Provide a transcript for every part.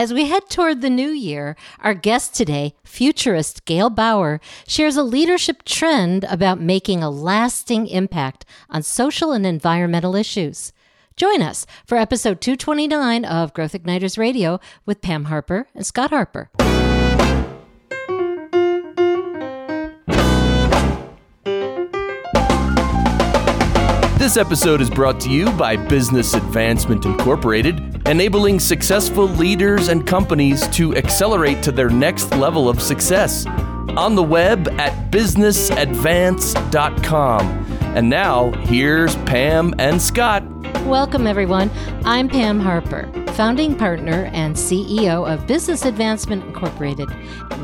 As we head toward the new year, our guest today, futurist Gail Bower, shares a leadership trend about making a lasting impact on social and environmental issues. Join us for episode 229 of Growth Igniters Radio with Pam Harper and Scott Harper. This episode is brought to you by Business Advancement Incorporated, enabling successful leaders and companies to accelerate to their next level of success. On the web at businessadvance.com. And now, here's Pam and Scott. Welcome, everyone. I'm Pam Harper, founding partner and CEO of Business Advancement Incorporated.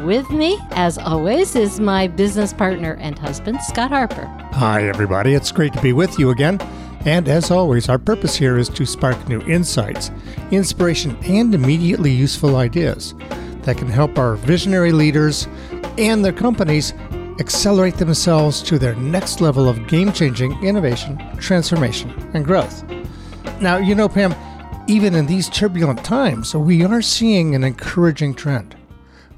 With me, as always, is my business partner and husband, Scott Harper. Hi, everybody. It's great to be with you again. And as always, our purpose here is to spark new insights, inspiration, and immediately useful ideas that can help our visionary leaders and their companies accelerate themselves to their next level of game changing innovation, transformation, and growth. Now, you know, Pam, even in these turbulent times, we are seeing an encouraging trend.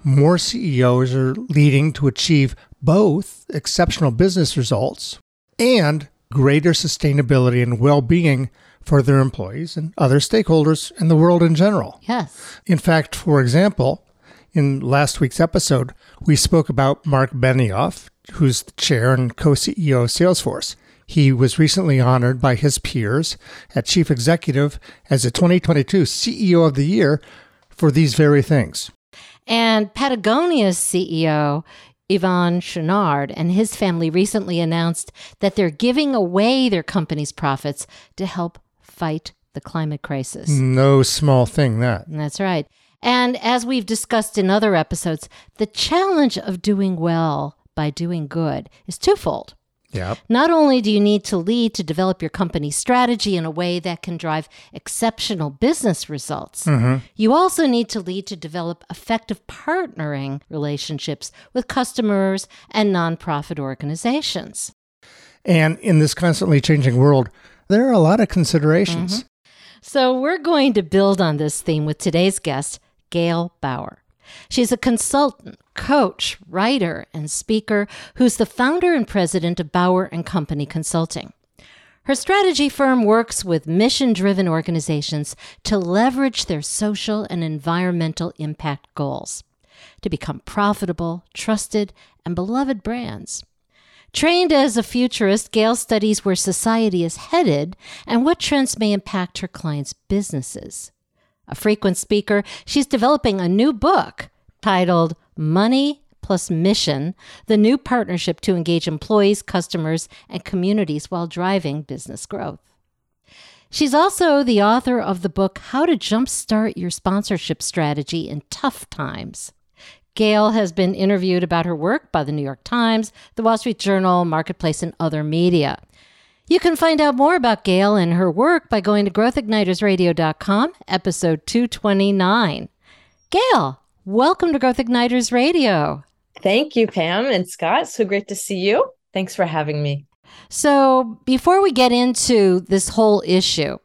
More CEOs are leading to achieve both exceptional business results and greater sustainability and well being for their employees and other stakeholders and the world in general. Yes. In fact, for example, in last week's episode, we spoke about Mark Benioff, who's the chair and co CEO of Salesforce. He was recently honored by his peers at Chief Executive as the 2022 CEO of the Year for these very things. And Patagonia's CEO, Yvon Chouinard, and his family recently announced that they're giving away their company's profits to help fight the climate crisis. No small thing, that. That's right. And as we've discussed in other episodes, the challenge of doing well by doing good is twofold. Yep. Not only do you need to lead to develop your company's strategy in a way that can drive exceptional business results, mm-hmm. you also need to lead to develop effective partnering relationships with customers and nonprofit organizations. And in this constantly changing world, there are a lot of considerations. Mm-hmm. So, we're going to build on this theme with today's guest, Gail Bower. She's a consultant, coach, writer, and speaker who's the founder and president of Bower and Company Consulting. Her strategy firm works with mission driven organizations to leverage their social and environmental impact goals to become profitable, trusted, and beloved brands. Trained as a futurist, Gail studies where society is headed and what trends may impact her clients' businesses. A frequent speaker, she's developing a new book titled Money Plus Mission The New Partnership to Engage Employees, Customers, and Communities While Driving Business Growth. She's also the author of the book How to Jumpstart Your Sponsorship Strategy in Tough Times. Gail has been interviewed about her work by the New York Times, the Wall Street Journal, Marketplace, and other media. You can find out more about Gail and her work by going to growthignitersradio.com, episode 229. Gail, welcome to Growth Igniters Radio. Thank you, Pam and Scott. So great to see you. Thanks for having me. So, before we get into this whole issue,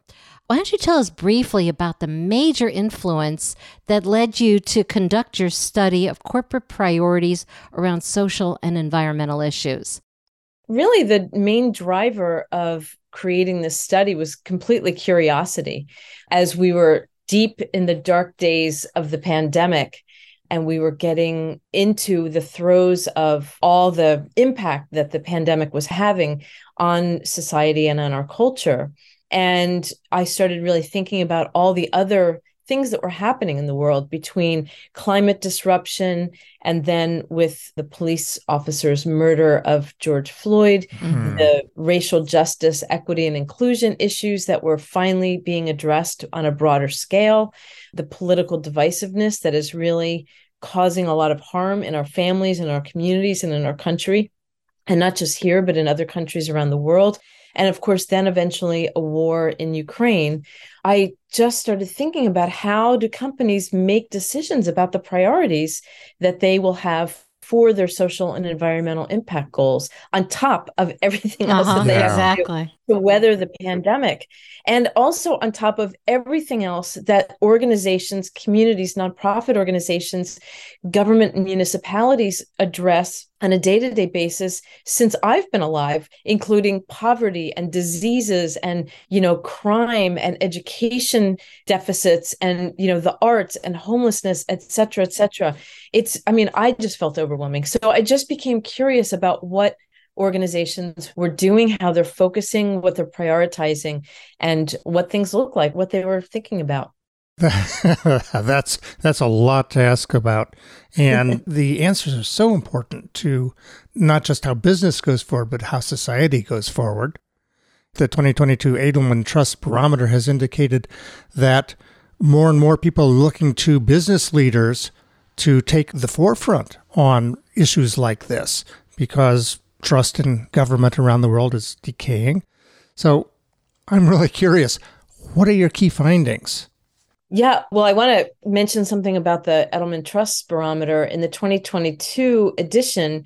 why don't you tell us briefly about the major influence that led you to conduct your study of corporate priorities around social and environmental issues? Really, the main driver of creating this study was completely curiosity. As we were deep in the dark days of the pandemic, and we were getting into the throes of all the impact that the pandemic was having on society and on our culture. And I started really thinking about all the other things that were happening in the world between climate disruption and then with the police officer's murder of George Floyd, Mhm. the racial justice, equity, and inclusion issues that were finally being addressed on a broader scale, the political divisiveness that is really causing a lot of harm in our families, in our communities, and in our country. And not just here, but in other countries around the world. And of course, then eventually a war in Ukraine. I just started thinking about how do companies make decisions about the priorities that they will have for their social and environmental impact goals on top of everything else uh-huh, that they exactly. have to, to weather the pandemic and also on top of everything else that organizations communities nonprofit organizations government and municipalities address on a day-to-day basis since i've been alive including poverty and diseases and you know crime and education deficits and you know the arts and homelessness et cetera et cetera. It's i mean i just felt overwhelming. So i just became curious about what organizations were doing how they're focusing what they're prioritizing and what things look like what they were thinking about that's that's a lot to ask about and the answers are so important to not just how business goes forward but how society goes forward the 2022 edelman trust barometer has indicated that more and more people are looking to business leaders to take the forefront on issues like this because trust in government around the world is decaying. So I'm really curious what are your key findings? Yeah, well, I want to mention something about the Edelman Trust Barometer. In the 2022 edition,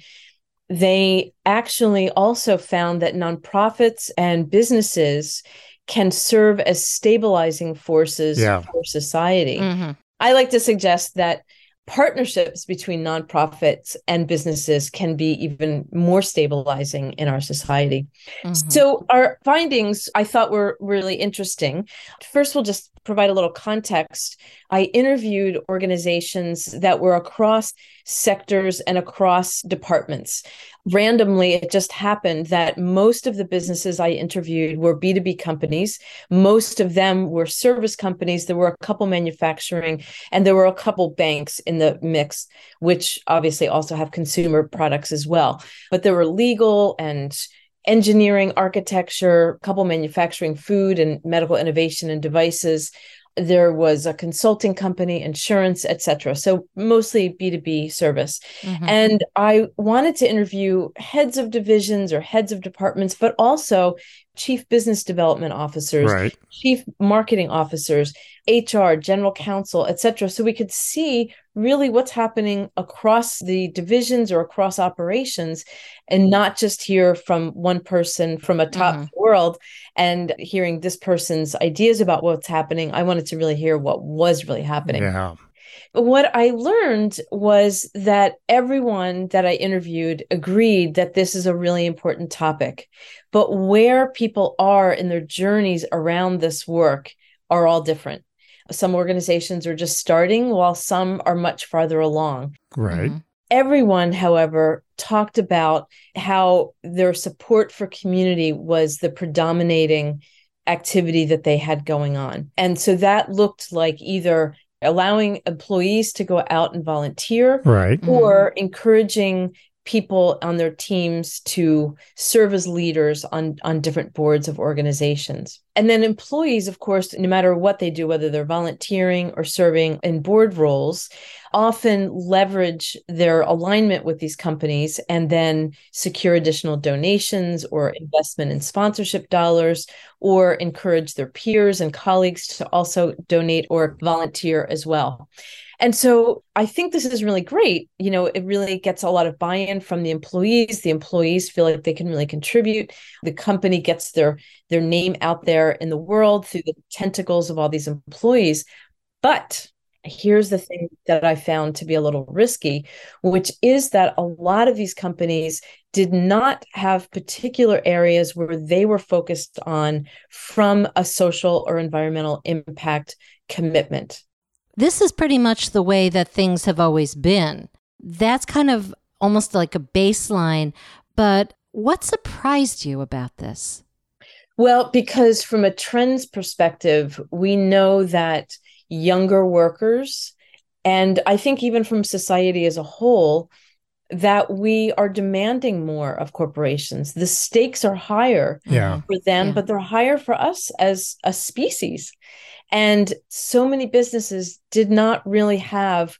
they actually also found that nonprofits and businesses can serve as stabilizing forces yeah. for society. Mm-hmm. I like to suggest that partnerships between nonprofits and businesses can be even more stabilizing in our society. Mm-hmm. So, our findings I thought were really interesting. First, we'll just provide a little context. I interviewed organizations that were across sectors and across departments randomly it just happened that most of the businesses i interviewed were b2b companies. Most of them were service companies. There were a couple manufacturing and there were a couple banks in the mix which obviously also have consumer products as well. But there were legal and engineering architecture couple manufacturing food and medical innovation and devices there was a consulting company insurance etc so mostly b2b service mm-hmm. and i wanted to interview heads of divisions or heads of departments but also chief business development officers right. chief marketing officers hr general counsel etc so we could see really what's happening across the divisions or across operations and not just hear from one person from a top mm-hmm. world and hearing this person's ideas about what's happening i wanted to really hear what was really happening yeah what I learned was that everyone that I interviewed agreed that this is a really important topic. But where people are in their journeys around this work are all different. Some organizations are just starting, while some are much farther along. Right. Mm-hmm. Everyone, however, talked about how their support for community was the predominating activity that they had going on. And so that looked like either allowing employees to go out and volunteer right or mm-hmm. encouraging people on their teams to serve as leaders on on different boards of organizations and then employees of course no matter what they do whether they're volunteering or serving in board roles often leverage their alignment with these companies and then secure additional donations or investment in sponsorship dollars or encourage their peers and colleagues to also donate or volunteer as well and so I think this is really great. You know, it really gets a lot of buy in from the employees. The employees feel like they can really contribute. The company gets their their name out there in the world through the tentacles of all these employees. But here's the thing that I found to be a little risky, which is that a lot of these companies did not have particular areas where they were focused on from a social or environmental impact commitment. This is pretty much the way that things have always been. That's kind of almost like a baseline. But what surprised you about this? Well, because from a trends perspective, we know that younger workers, and I think even from society as a whole, that we are demanding more of corporations. The stakes are higher yeah. for them, yeah. but they're higher for us as a species. And so many businesses did not really have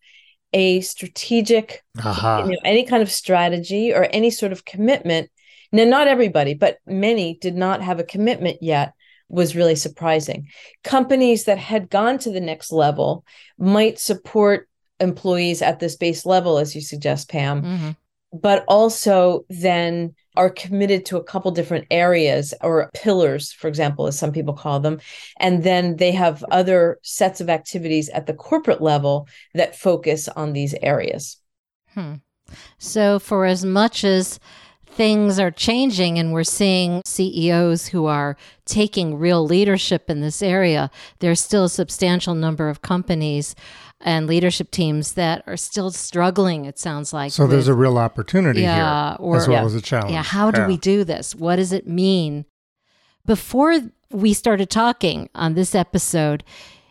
a strategic, uh-huh. you know, any kind of strategy or any sort of commitment. Now, not everybody, but many did not have a commitment yet was really surprising. Companies that had gone to the next level might support employees at this base level, as you suggest, Pam, mm-hmm. but also then are committed to a couple different areas or pillars, for example, as some people call them. And then they have other sets of activities at the corporate level that focus on these areas. Hmm. So, for as much as things are changing and we're seeing CEOs who are taking real leadership in this area, there's still a substantial number of companies and leadership teams that are still struggling, it sounds like. So with, there's a real opportunity yeah, here or, as well yeah, as a challenge. Yeah, how do yeah. we do this? What does it mean? Before we started talking on this episode,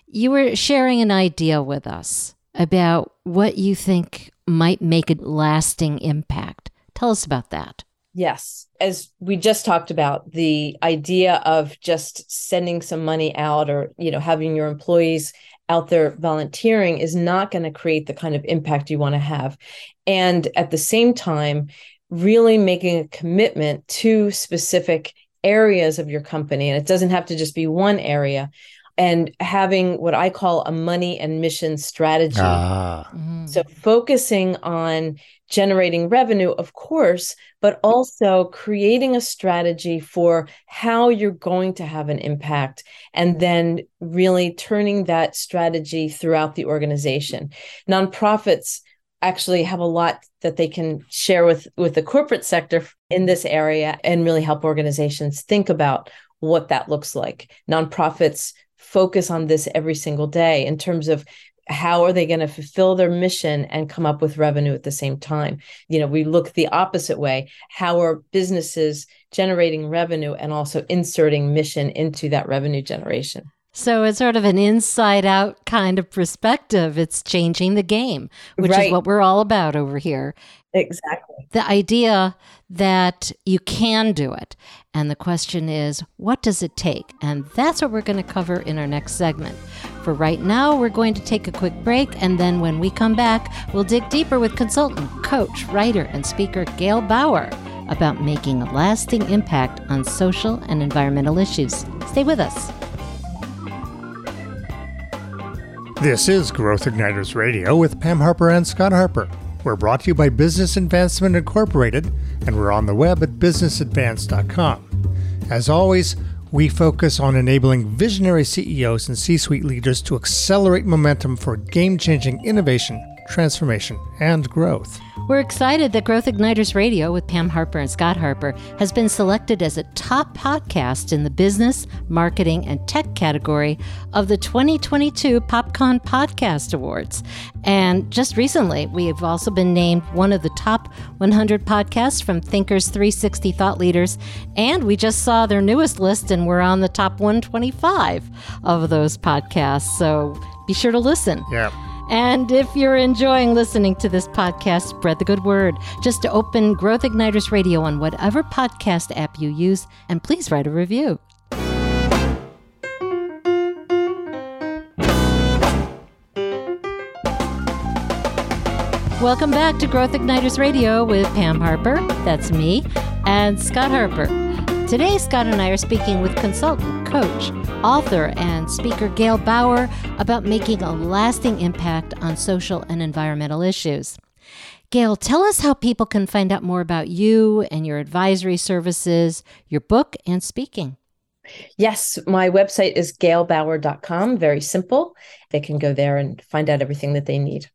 you were sharing an idea with us about what you think might make a lasting impact. Tell us about that. Yes. As we just talked about, the idea of just sending some money out or, you know, having your employees out there volunteering is not going to create the kind of impact you want to have. And at the same time, really making a commitment to specific areas of your company. And it doesn't have to just be one area. And having what I call a money and mission strategy. Ah. Mm-hmm. So, focusing on generating revenue, of course, but also creating a strategy for how you're going to have an impact and then really turning that strategy throughout the organization. Nonprofits actually have a lot that they can share with with the corporate sector in this area and really help organizations think about what that looks like. Nonprofits focus on this every single day in terms of how are they going to fulfill their mission and come up with revenue at the same time. You know we look the opposite way. How are businesses generating revenue and also inserting mission into that revenue generation so it's sort of an inside out kind of perspective. It's changing the game, which right. is what we're all about over here. Exactly. The idea that you can do it. And the question is, what does it take? And that's what we're going to cover in our next segment. For right now, we're going to take a quick break. And then when we come back, we'll dig deeper with consultant, coach, writer, and speaker Gail Bower about making a lasting impact on social and environmental issues. Stay with us. This is Growth Igniters Radio with Pam Harper and Scott Harper. We're brought to you by Business Advancement Incorporated, and we're on the web at businessadvance.com. As always, we focus on enabling visionary CEOs and C suite leaders to accelerate momentum for game changing innovation, transformation, and growth. We're excited that Growth Igniters Radio with Pam Harper and Scott Harper has been selected as a top podcast in the business, marketing, and tech category of the 2022 PopCon Podcast Awards. And just recently, we have also been named one of the top 100 podcasts from Thinkers 360 Thought Leaders. And we just saw their newest list and we're on the top 125 of those podcasts. So be sure to listen. Yeah. And if you're enjoying listening to this podcast, spread the good word. Just open Growth Igniters Radio on whatever podcast app you use, and please write a review. Welcome back to Growth Igniters Radio with Pam Harper, that's me, and Scott Harper. Today, Scott and I are speaking with consultant, coach, author, and speaker Gail Bower about making a lasting impact on social and environmental issues. Gail, tell us how people can find out more about you and your advisory services, your book, and speaking. Yes, my website is gailbower.com. Very simple. They can go there and find out everything that they need.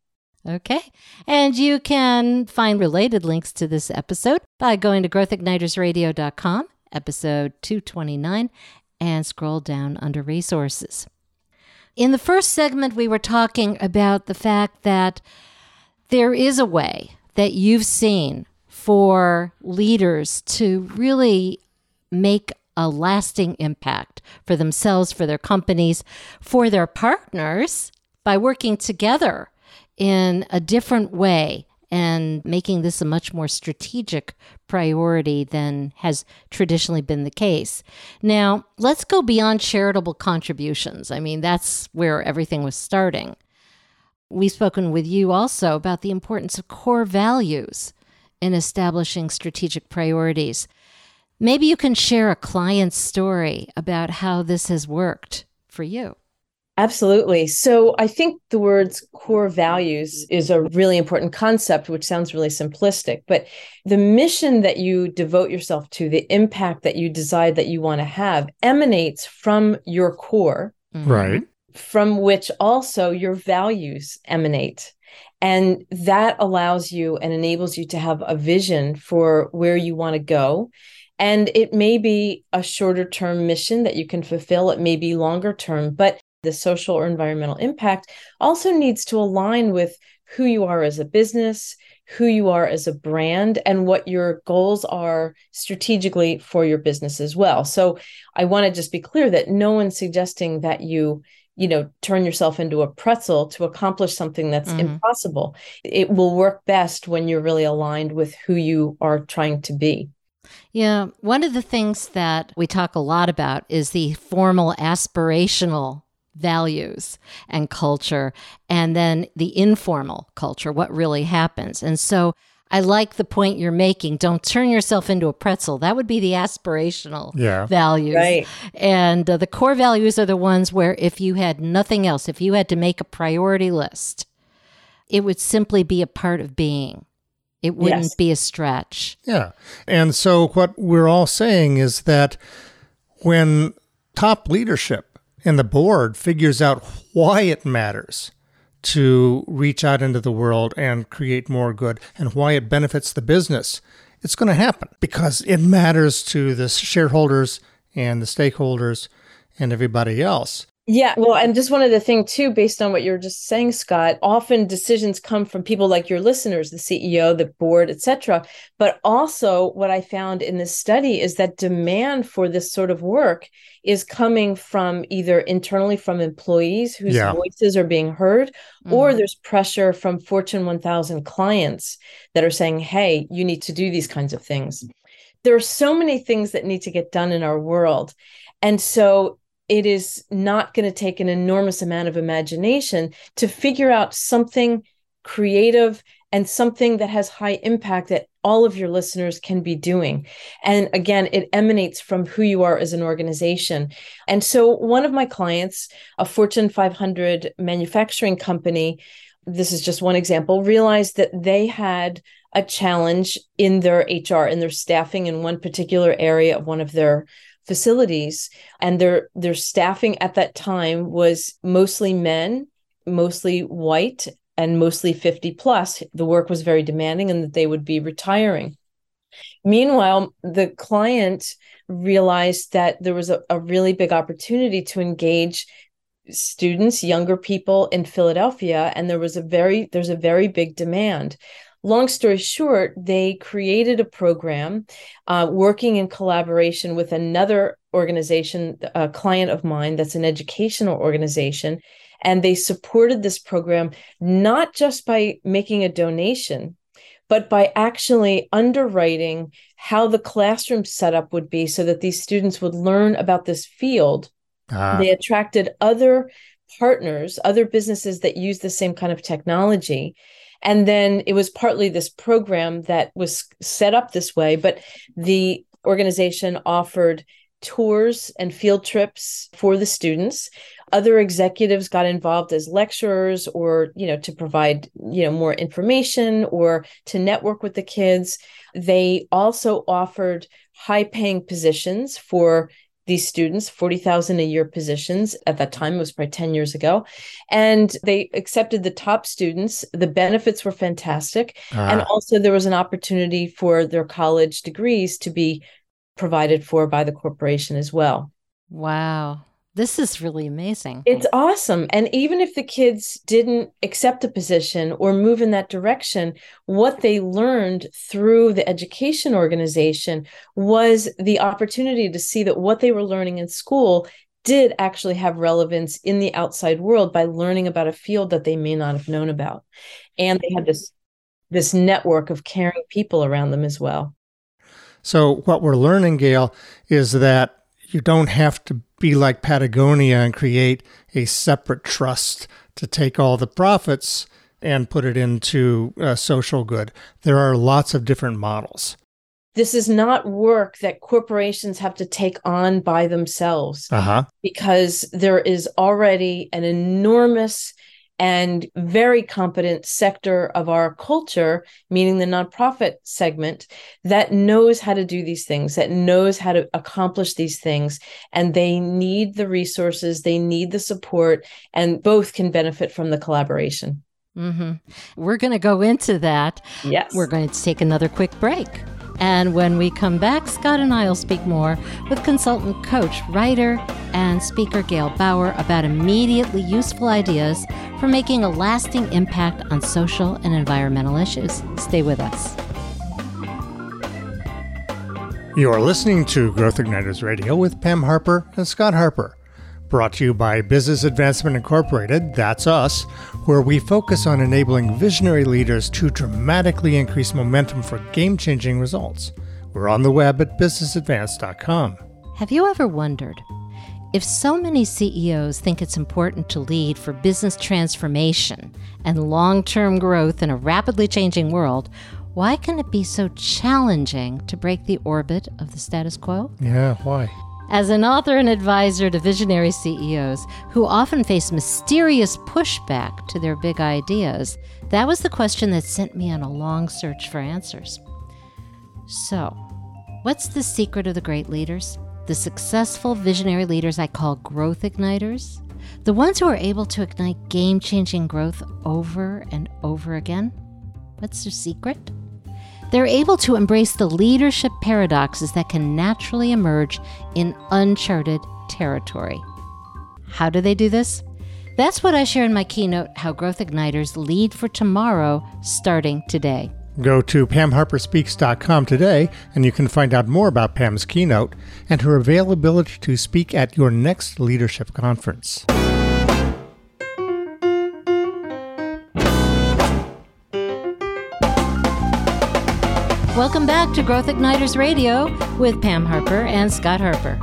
Okay. And you can find related links to this episode by going to growthignitersradio.com episode 229, and scroll down under resources. In the first segment, we were talking about the fact that there is a way that you've seen for leaders to really make a lasting impact for themselves, for their companies, for their partners by working together in a different way and making this a much more strategic priority than has traditionally been the case. Now, let's go beyond charitable contributions. I mean, that's where everything was starting. We've spoken with you also about the importance of core values in establishing strategic priorities. Maybe you can share a client's story about how this has worked for you. Absolutely. So I think the words core values is a really important concept, which sounds really simplistic. But the mission that you devote yourself to, the impact that you decide that you want to have, emanates from your core. Right. From which also your values emanate. And that allows you and enables you to have a vision for where you want to go. And it may be a shorter term mission that you can fulfill, it may be longer term, but the social or environmental impact also needs to align with who you are as a business, who you are as a brand, and what your goals are strategically for your business as well. So I want to just be clear that no one's suggesting that you you know turn yourself into a pretzel to accomplish something that's mm-hmm. impossible it will work best when you're really aligned with who you are trying to be yeah one of the things that we talk a lot about is the formal aspirational values and culture and then the informal culture what really happens and so I like the point you're making. Don't turn yourself into a pretzel. That would be the aspirational yeah. values. Right. And uh, the core values are the ones where if you had nothing else, if you had to make a priority list, it would simply be a part of being. It wouldn't yes. be a stretch. Yeah. And so what we're all saying is that when top leadership and the board figures out why it matters, to reach out into the world and create more good and why it benefits the business, it's going to happen because it matters to the shareholders and the stakeholders and everybody else. Yeah, well, and just one other thing too, based on what you were just saying, Scott. Often decisions come from people like your listeners, the CEO, the board, etc. But also, what I found in this study is that demand for this sort of work is coming from either internally from employees whose yeah. voices are being heard, mm-hmm. or there's pressure from Fortune 1000 clients that are saying, "Hey, you need to do these kinds of things." There are so many things that need to get done in our world. And so it is not going to take an enormous amount of imagination to figure out something creative and something that has high impact that all of your listeners can be doing. And again, it emanates from who you are as an organization. And so, one of my clients, a Fortune 500 manufacturing company, this is just one example, realized that they had a challenge in their HR, in their staffing in one particular area of one of their facilities and their their staffing at that time was mostly men mostly white and mostly 50 plus. The work was very demanding and that they would be retiring. Meanwhile the client realized that there was a, a really big opportunity to engage students younger people in philadelphia and there was a very there's a very big demand long story short, they created a program uh, working in collaboration with another organization, a client of mine that's an educational organization. And they supported this program not just by making a donation, but by actually underwriting how the classroom setup would be so that these students would learn about this field. Ah. They attracted other partners, other businesses that use the same kind of technology. And then it was partly this program that was set up this way, but the organization offered tours and field trips for the students. Other executives got involved as lecturers or you know to provide you know more information or to network with the kids. They also offered high paying positions for these students 40,000 a year positions at that time it was probably 10 years ago and they accepted the top students. The benefits were fantastic ah. and also there was an opportunity for their college degrees to be provided for by the corporation as well. Wow this is really amazing. It's awesome. And even if the kids didn't accept a position or move in that direction, what they learned through the education organization was the opportunity to see that what they were learning in school did actually have relevance in the outside world by learning about a field that they may not have known about. And they had this this network of caring people around them as well. So what we're learning, Gail, is that you don't have to be like Patagonia and create a separate trust to take all the profits and put it into social good. There are lots of different models. this is not work that corporations have to take on by themselves Uh-huh. because there is already an enormous and very competent sector of our culture, meaning the nonprofit segment, that knows how to do these things, that knows how to accomplish these things. And they need the resources, they need the support, and both can benefit from the collaboration. hmm We're going to go into that. Yes. We're going to take another quick break. And when we come back, Scott and I will speak more with consultant coach, writer, and speaker Gail Bower about immediately useful ideas for making a lasting impact on social and environmental issues. Stay with us. You are listening to Growth Igniters Radio with Pam Harper and Scott Harper. Brought to you by Business Advancement Incorporated, that's us, where we focus on enabling visionary leaders to dramatically increase momentum for game changing results. We're on the web at businessadvance.com. Have you ever wondered if so many CEOs think it's important to lead for business transformation and long term growth in a rapidly changing world? Why can it be so challenging to break the orbit of the status quo? Yeah, why? As an author and advisor to visionary CEOs who often face mysterious pushback to their big ideas, that was the question that sent me on a long search for answers. So, what's the secret of the great leaders? The successful visionary leaders I call growth igniters? The ones who are able to ignite game changing growth over and over again? What's their secret? They're able to embrace the leadership paradoxes that can naturally emerge in uncharted territory. How do they do this? That's what I share in my keynote How Growth Igniters Lead for Tomorrow, starting today. Go to PamHarperSpeaks.com today and you can find out more about Pam's keynote and her availability to speak at your next leadership conference. Welcome back to Growth Igniters Radio with Pam Harper and Scott Harper.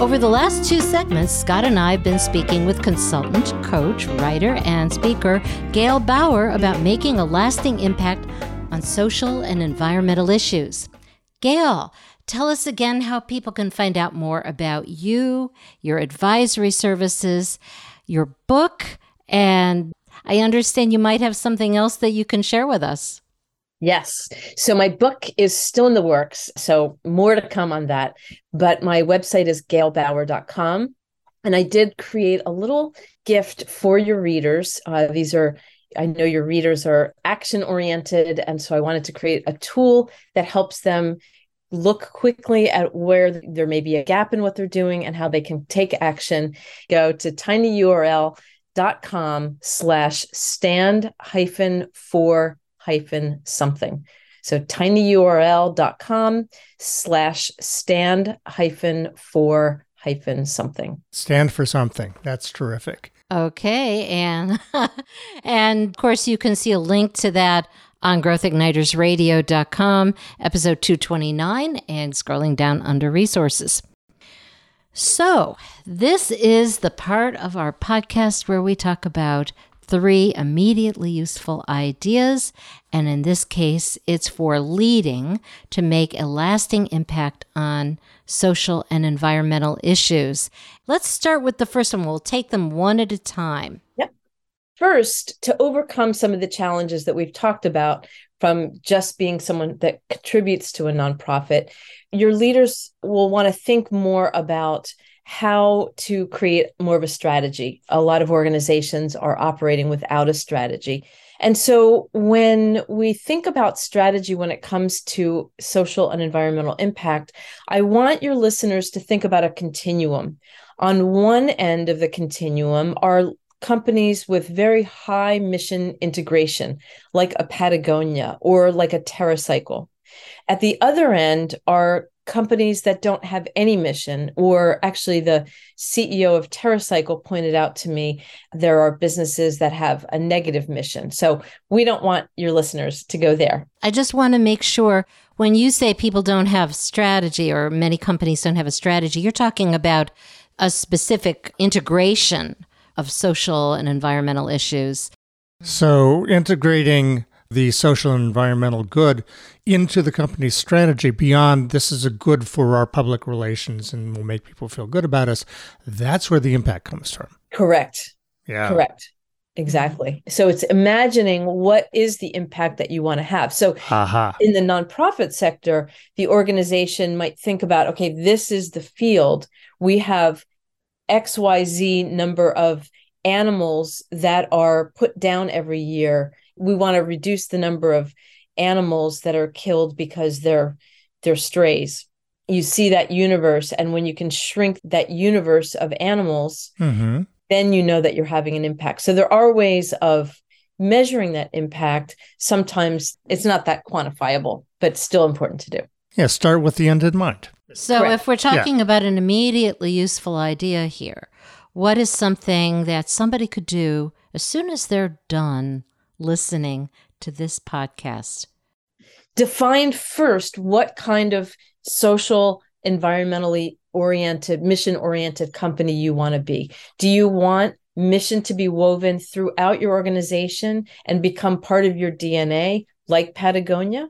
Over the last two segments, Scott and I have been speaking with consultant, coach, writer, and speaker Gail Bower about making a lasting impact on social and environmental issues. Gail, tell us again how people can find out more about you, your advisory services, your book, and I understand you might have something else that you can share with us. Yes. So my book is still in the works. So more to come on that. But my website is gailbower.com. And I did create a little gift for your readers. Uh, these are, I know your readers are action oriented. And so I wanted to create a tool that helps them look quickly at where there may be a gap in what they're doing and how they can take action. Go to tinyurl.com slash stand hyphen for hyphen something. So tinyurl.com slash stand hyphen for hyphen something. Stand for something. That's terrific. Okay, and and of course you can see a link to that on growthignitersradio.com, episode 229 and scrolling down under resources. So, this is the part of our podcast where we talk about three immediately useful ideas. And in this case, it's for leading to make a lasting impact on social and environmental issues. Let's start with the first one. We'll take them one at a time. Yep. First, to overcome some of the challenges that we've talked about from just being someone that contributes to a nonprofit, your leaders will want to think more about how to create more of a strategy. A lot of organizations are operating without a strategy. And so when we think about strategy when it comes to social and environmental impact, I want your listeners to think about a continuum. On one end of the continuum are companies with very high mission integration, like a Patagonia or like a TerraCycle. At the other end are companies that don't have any mission, or actually, the CEO of TerraCycle pointed out to me there are businesses that have a negative mission. So we don't want your listeners to go there. I just want to make sure when you say people don't have strategy or many companies don't have a strategy, you're talking about a specific integration of social and environmental issues. So, integrating the social and environmental good into the company's strategy beyond this is a good for our public relations and will make people feel good about us, that's where the impact comes from. Correct. Yeah. Correct. Exactly. So it's imagining what is the impact that you want to have. So Aha. in the nonprofit sector, the organization might think about okay, this is the field. We have XYZ number of animals that are put down every year. We want to reduce the number of animals that are killed because they're they're strays. You see that universe, and when you can shrink that universe of animals, hmm then you know that you're having an impact. So there are ways of measuring that impact. Sometimes it's not that quantifiable, but still important to do. Yeah, start with the end in mind. So, Correct. if we're talking about an immediately useful idea here, what is something that somebody could do as soon as they're done listening to this podcast? Define first what kind of social, environmentally oriented, mission oriented company you want to be. Do you want mission to be woven throughout your organization and become part of your DNA, like Patagonia?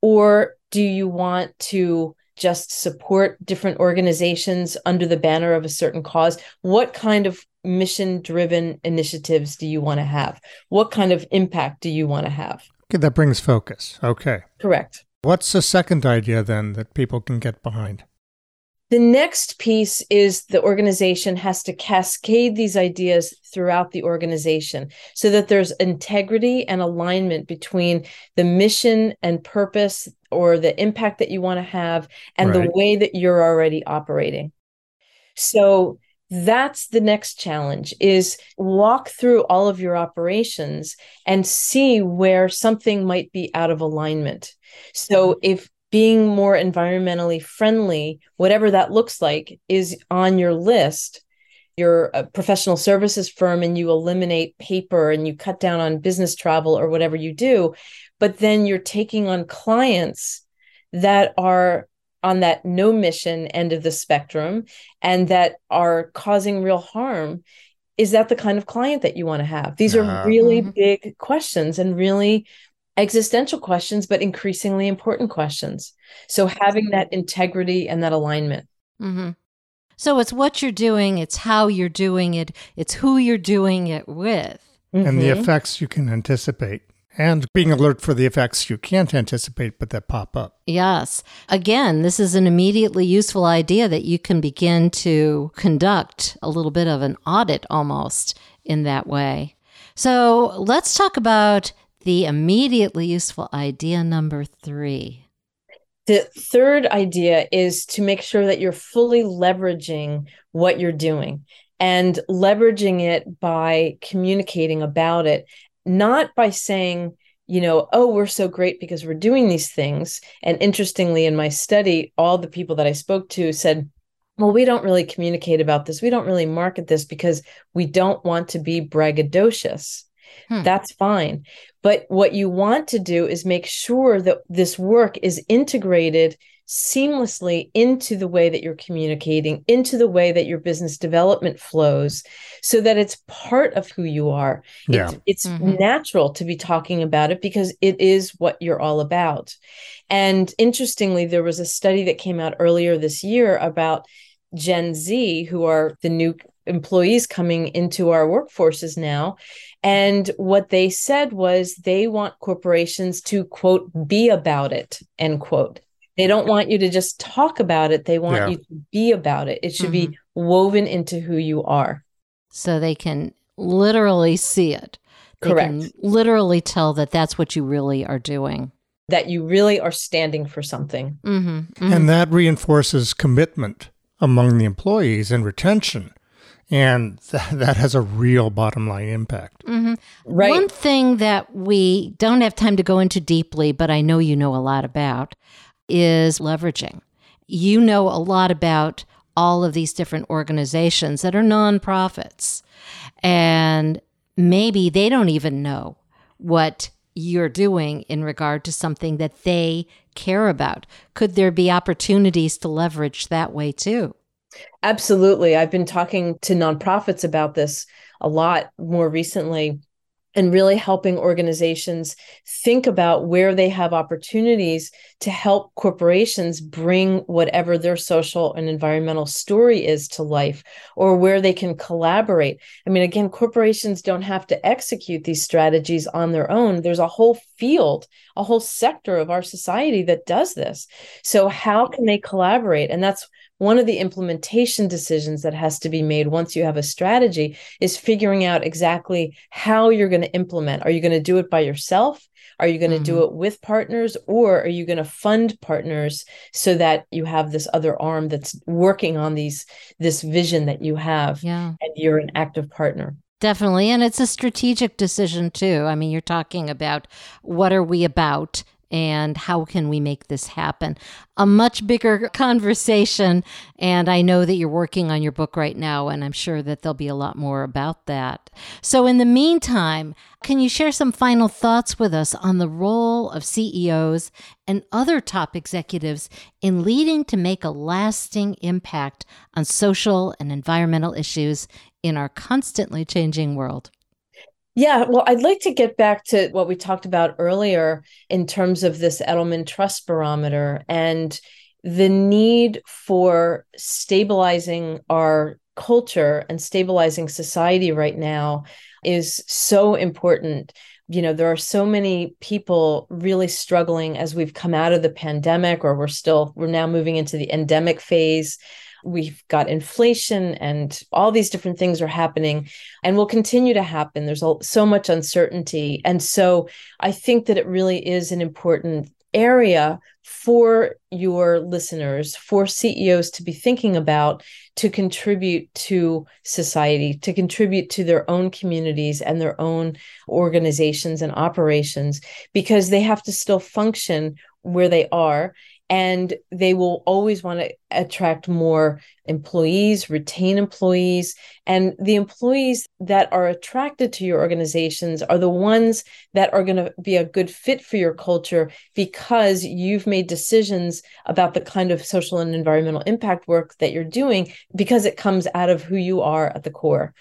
Or do you want to just support different organizations under the banner of a certain cause? What kind of mission driven initiatives do you want to have? What kind of impact do you want to have? Okay, that brings focus. Okay. Correct. What's the second idea then that people can get behind? The next piece is the organization has to cascade these ideas throughout the organization so that there's integrity and alignment between the mission and purpose or the impact that you want to have and the way that you're already operating. So that's the next challenge is walk through all of your operations and see where something might be out of alignment. So mm-hmm. if being more environmentally friendly, whatever that looks like, is on your list, you're a professional services firm and you eliminate paper and you cut down on business travel or whatever you do, but then you're taking on clients that are on that no mission end of the spectrum and that are causing real harm. Is that the kind of client that you want to have? These Uh, are really Mhm. big questions and really existential questions, but increasingly important questions. So having that integrity and that alignment. hmm So, it's what you're doing, it's how you're doing it, it's who you're doing it with. And the effects you can anticipate. And being alert for the effects you can't anticipate but that pop up. Yes. Again, this is an immediately useful idea that you can begin to conduct a little bit of an audit almost in that way. So let's talk about the immediately useful idea number three. The third idea is to make sure that you're fully leveraging what you're doing and leveraging it by communicating about it, not by saying, you know, oh, we're so great because we're doing these things. And interestingly, in my study, all the people that I spoke to said, well, we don't really communicate about this. We don't really market this because we don't want to be braggadocious. Hmm. That's fine. But what you want to do is make sure that this work is integrated seamlessly into the way that you're communicating, into the way that your business development flows, so that it's part of who you are. Yeah. It's, it's Mhm. natural to be talking about it because it is what you're all about. And interestingly, there was a study that came out earlier this year about Gen Z, who are the new employees coming into our workforces now. And what they said was they want corporations to, quote, be about it, end quote. They don't want you to just talk about it. They want Yeah. you to be about it. It should be woven into who you are. So they can literally see it. They can Correct. literally tell that that's what you really are doing. That you really are standing for something. Mm-hmm. And that reinforces commitment among the employees and retention. And th- that has a real bottom line impact. mm-hmm. Right. One thing that we don't have time to go into deeply, but I know you know a lot about, is leveraging. You know a lot about all of these different organizations that are nonprofits, and maybe they don't even know what you're doing in regard to something that they care about. Could there be opportunities to leverage that way too? Absolutely. I've been talking to nonprofits about this a lot more recently. And really helping organizations think about where they have opportunities to help corporations bring whatever their social and environmental story is to life or where they can collaborate. I mean, again, corporations don't have to execute these strategies on their own. There's a whole field, a whole sector of our society that does this. So, how can they collaborate? And that's one of the implementation decisions that has to be made once you have a strategy is figuring out exactly how you're going to implement. Are you going to do it by yourself? Are you going to mm-hmm. do it with partners or are you going to fund partners so that you have this other arm that's working on these this vision that you have yeah. and you're an active partner? Definitely. And it's a strategic decision too. I mean, you're talking about what are we about and how can we make this happen? A much bigger conversation. And I know that you're working on your book right now, and I'm sure that there'll be a lot more about that. So, in the meantime, can you share some final thoughts with us on the role of CEOs and other top executives in leading to make a lasting impact on social and environmental issues in our constantly changing world? Yeah, well, I'd like to get back to what we talked about earlier in terms of this Edelman Trust Barometer and the need for stabilizing our culture and stabilizing society right now is so important. You know, there are so many people really struggling as we've come out of the pandemic, or we're still, we're now moving into the endemic phase. We've got inflation and all these different things are happening and will continue to happen. There's so much uncertainty. And so I think that it really is an important area for your listeners, for CEOs to be thinking about to contribute to society, to contribute to their own communities and their own organizations and operations, because they have to still function where they are and they will always want to attract more employees, retain employees. And the employees that are attracted to your organizations are the ones that are going to be a good fit for your culture because you've made decisions about the kind of social and environmental impact work that you're doing because it comes out of who you are at the core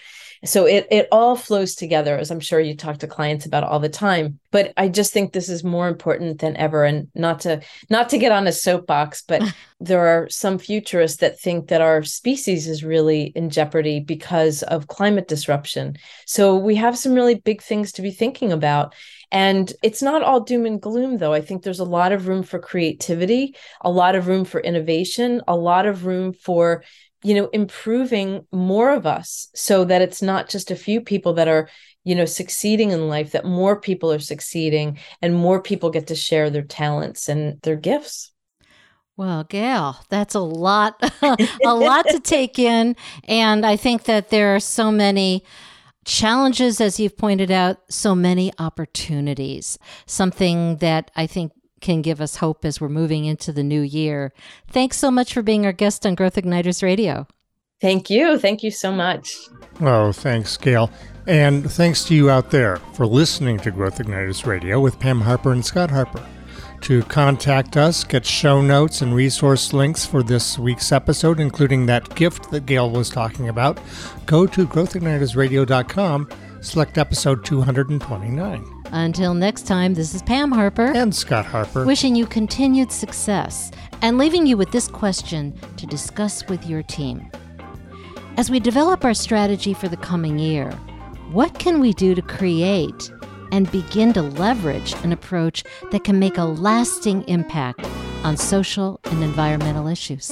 so it it all flows together as i'm sure you talk to clients about all the time. But i just think this is more important than ever and not to not to get on a soapbox but there are some futurists that think that our species is really in jeopardy because of climate disruption. So we have some really big things to be thinking about. And it's not all doom and gloom, though. I think there's a lot of room for creativity, a lot of room for innovation, a lot of room for you know improving more of us so that it's not just a few people that are you know succeeding in life that more people are succeeding and more people get to share their talents and their gifts well, Gail, that's a lot, a lot to take in. And I think that there are so many challenges, as you've pointed out, so many opportunities. Something that I think can give us hope as we're moving into the new year. Thanks so much for being our guest on Growth Igniters Radio. Thank you. Thank you so much. Oh, thanks, Gail. And thanks to you out there for listening to Growth Igniters Radio with Pam Harper and Scott Harper. To contact us, get show notes and resource links for this week's episode, including that gift that Gail was talking about, go to growthignitersradio.com, select episode 229. Until next time, this is Pam Harper and Scott Harper wishing you continued success and leaving you with this question to discuss with your team. As we develop our strategy for the coming year, what can we do to create and begin to leverage an approach that can make a lasting impact on social and environmental issues?